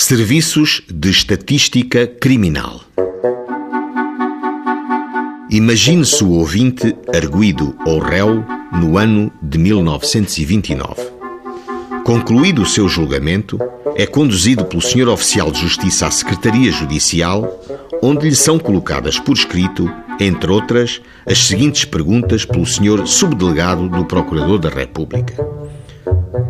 Serviços de Estatística Criminal. Imagine-se o ouvinte arguído ou réu no ano de 1929. Concluído o seu julgamento, é conduzido pelo Sr. Oficial de Justiça à Secretaria Judicial, onde lhe são colocadas por escrito, entre outras, as seguintes perguntas pelo Sr. Subdelegado do Procurador da República: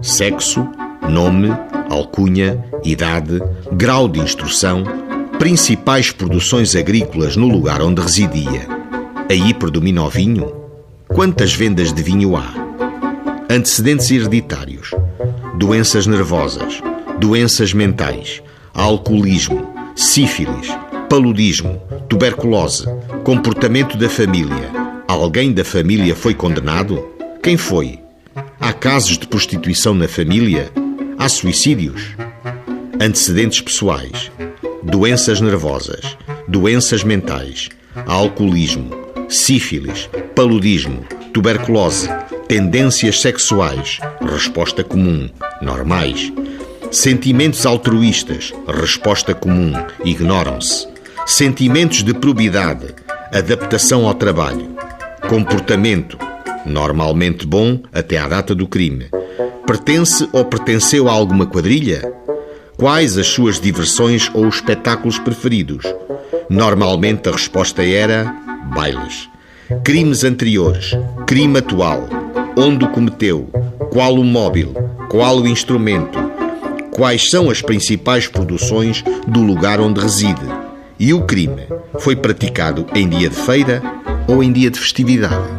Sexo, nome, alcunha, idade, grau de instrução, principais produções agrícolas no lugar onde residia. Aí predomina o vinho? Quantas vendas de vinho há? Antecedentes hereditários, doenças nervosas, doenças mentais, alcoolismo, sífilis, paludismo, tuberculose, comportamento da família. Alguém da família foi condenado? Quem foi? Há casos de prostituição na família? Há suicídios? Antecedentes pessoais, doenças nervosas, doenças mentais, alcoolismo, sífilis, paludismo, tuberculose, tendências sexuais, resposta comum, normais. Sentimentos altruístas, resposta comum, ignoram-se. Sentimentos de probidade, adaptação ao trabalho. Comportamento, normalmente bom até à data do crime Pertence ou pertenceu a alguma quadrilha? quais as suas diversões ou espetáculos preferidos. Normalmente a resposta era bailes. Crimes anteriores, crime atual, onde o cometeu, qual o móvel, qual o instrumento, quais são as principais produções do lugar onde reside e o crime foi praticado em dia de feira ou em dia de festividade.